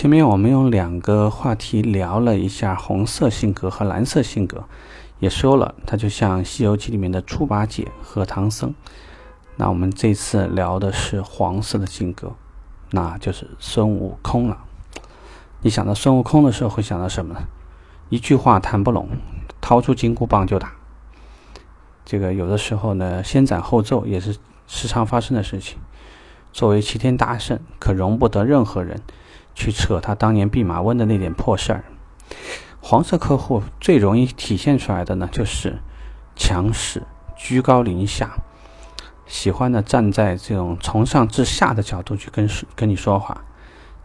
前面我们用两个话题聊了一下红色性格和蓝色性格，也说了它就像《西游记》里面的猪八戒和唐僧。那我们这次聊的是黄色的性格，那就是孙悟空了。你想到孙悟空的时候会想到什么呢？一句话谈不拢，掏出金箍棒就打。这个有的时候呢，先斩后奏也是时常发生的事情。作为齐天大圣，可容不得任何人去扯他当年弼马温的那点破事儿。黄色客户最容易体现出来的呢，就是强势、居高临下，喜欢呢站在这种从上至下的角度去跟跟你说话。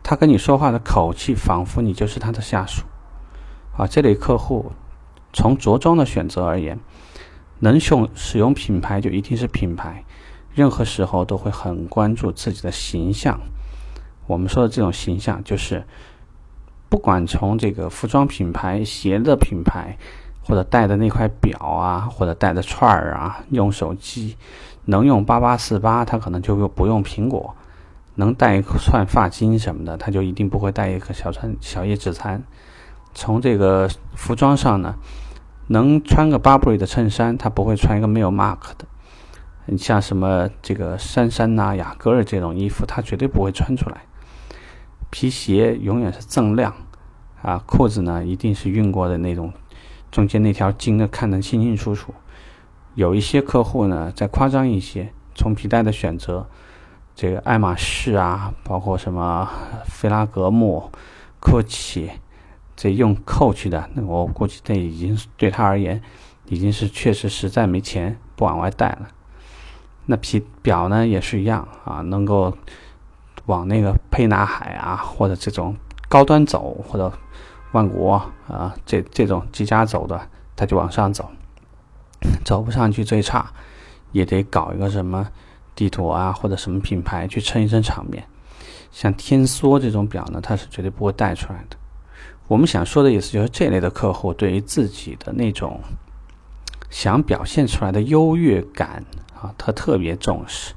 他跟你说话的口气，仿佛你就是他的下属。啊，这类客户从着装的选择而言，能用使用品牌就一定是品牌。任何时候都会很关注自己的形象。我们说的这种形象，就是不管从这个服装品牌、鞋的品牌，或者戴的那块表啊，或者戴的串儿啊，用手机能用八八四八，他可能就不用苹果；能戴一串发巾什么的，他就一定不会戴一颗小串小叶指残。从这个服装上呢，能穿个 Burberry 的衬衫，他不会穿一个没有 mark 的。你像什么这个杉杉呐、雅戈尔这种衣服，他绝对不会穿出来。皮鞋永远是锃亮，啊，裤子呢一定是熨过的那种，中间那条筋呢看得清清楚楚。有一些客户呢再夸张一些，从皮带的选择，这个爱马仕啊，包括什么菲拉格慕、Coach，这用 Coach 的，那我估计这已经对他而言，已经是确实实在没钱不往外带了。那皮表呢也是一样啊，能够往那个沛纳海啊，或者这种高端走，或者万国啊，这这种几家走的，他就往上走。走不上去最差，也得搞一个什么地图啊，或者什么品牌去撑一撑场面。像天梭这种表呢，它是绝对不会带出来的。我们想说的意思就是，这类的客户对于自己的那种想表现出来的优越感。啊，他特别重视，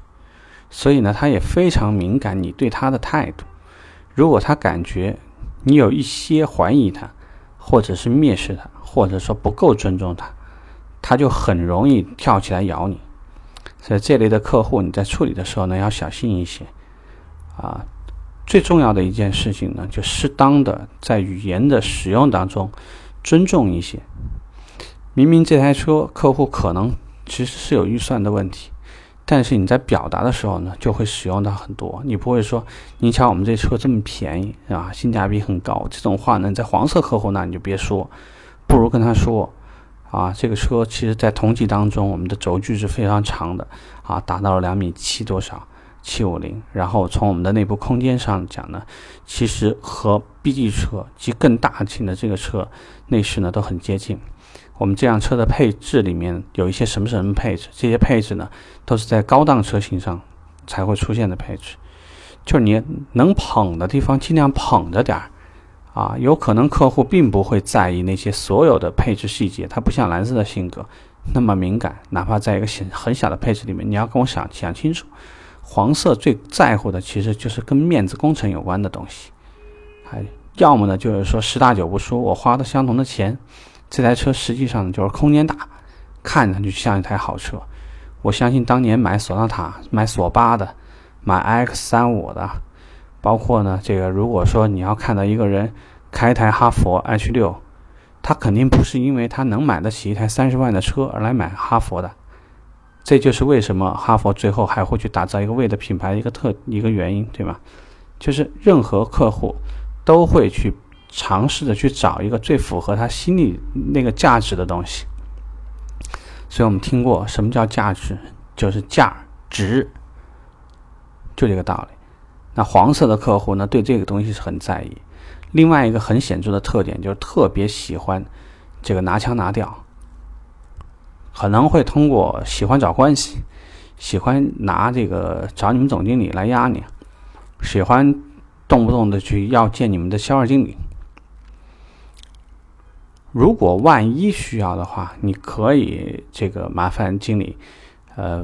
所以呢，他也非常敏感你对他的态度。如果他感觉你有一些怀疑他，或者是蔑视他，或者说不够尊重他，他就很容易跳起来咬你。所以这类的客户你在处理的时候呢，要小心一些。啊，最重要的一件事情呢，就适当的在语言的使用当中尊重一些。明明这台车客户可能。其实是有预算的问题，但是你在表达的时候呢，就会使用到很多。你不会说，你瞧我们这车这么便宜，是吧？性价比很高，这种话呢，在黄色客户那你就别说，不如跟他说，啊，这个车其实在同级当中，我们的轴距是非常长的，啊，达到了两米七多少，七五零。然后从我们的内部空间上讲呢，其实和 B 级车及更大型的这个车内饰呢都很接近。我们这辆车的配置里面有一些什么什么配置？这些配置呢，都是在高档车型上才会出现的配置。就是你能捧的地方尽量捧着点儿啊。有可能客户并不会在意那些所有的配置细节，他不像蓝色的性格那么敏感。哪怕在一个很很小的配置里面，你要跟我想想清楚。黄色最在乎的其实就是跟面子工程有关的东西。还要么呢，就是说十大九不说，我花的相同的钱。这台车实际上就是空间大，看上去像一台好车。我相信当年买索纳塔、买索八的、买 X 三五的，包括呢这个，如果说你要看到一个人开一台哈佛 H 六，他肯定不是因为他能买得起一台三十万的车而来买哈佛的。这就是为什么哈佛最后还会去打造一个 V 的品牌一个特一个原因，对吗？就是任何客户都会去。尝试着去找一个最符合他心里那个价值的东西，所以我们听过什么叫价值，就是价值，就这个道理。那黄色的客户呢，对这个东西是很在意。另外一个很显著的特点就是特别喜欢这个拿腔拿调，可能会通过喜欢找关系，喜欢拿这个找你们总经理来压你，喜欢动不动的去要见你们的销售经理。如果万一需要的话，你可以这个麻烦经理，呃，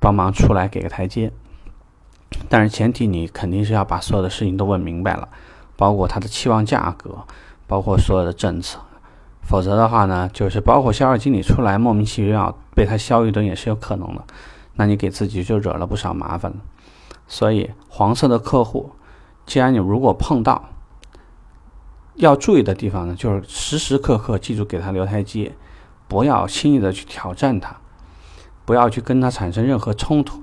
帮忙出来给个台阶。但是前提你肯定是要把所有的事情都问明白了，包括它的期望价格，包括所有的政策。否则的话呢，就是包括销售经理出来莫名其妙被他削一顿也是有可能的，那你给自己就惹了不少麻烦了。所以黄色的客户，既然你如果碰到，要注意的地方呢，就是时时刻刻记住给他留台阶，不要轻易的去挑战他，不要去跟他产生任何冲突，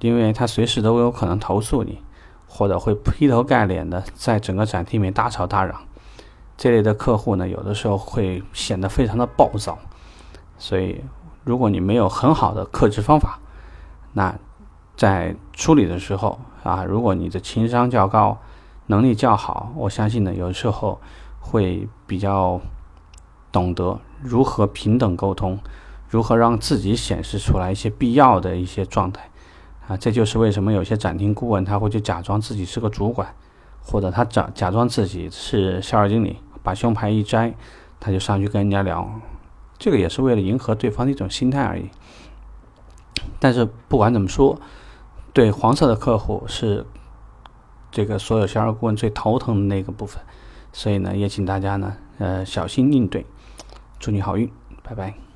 因为他随时都有可能投诉你，或者会劈头盖脸的在整个展厅里面大吵大嚷。这类的客户呢，有的时候会显得非常的暴躁，所以如果你没有很好的克制方法，那在处理的时候啊，如果你的情商较高，能力较好，我相信呢，有时候会比较懂得如何平等沟通，如何让自己显示出来一些必要的一些状态啊，这就是为什么有些展厅顾问他会去假装自己是个主管，或者他假假装自己是销售经理。把胸牌一摘，他就上去跟人家聊，这个也是为了迎合对方的一种心态而已。但是不管怎么说，对黄色的客户是这个所有销售顾问最头疼的那个部分，所以呢，也请大家呢，呃，小心应对。祝你好运，拜拜。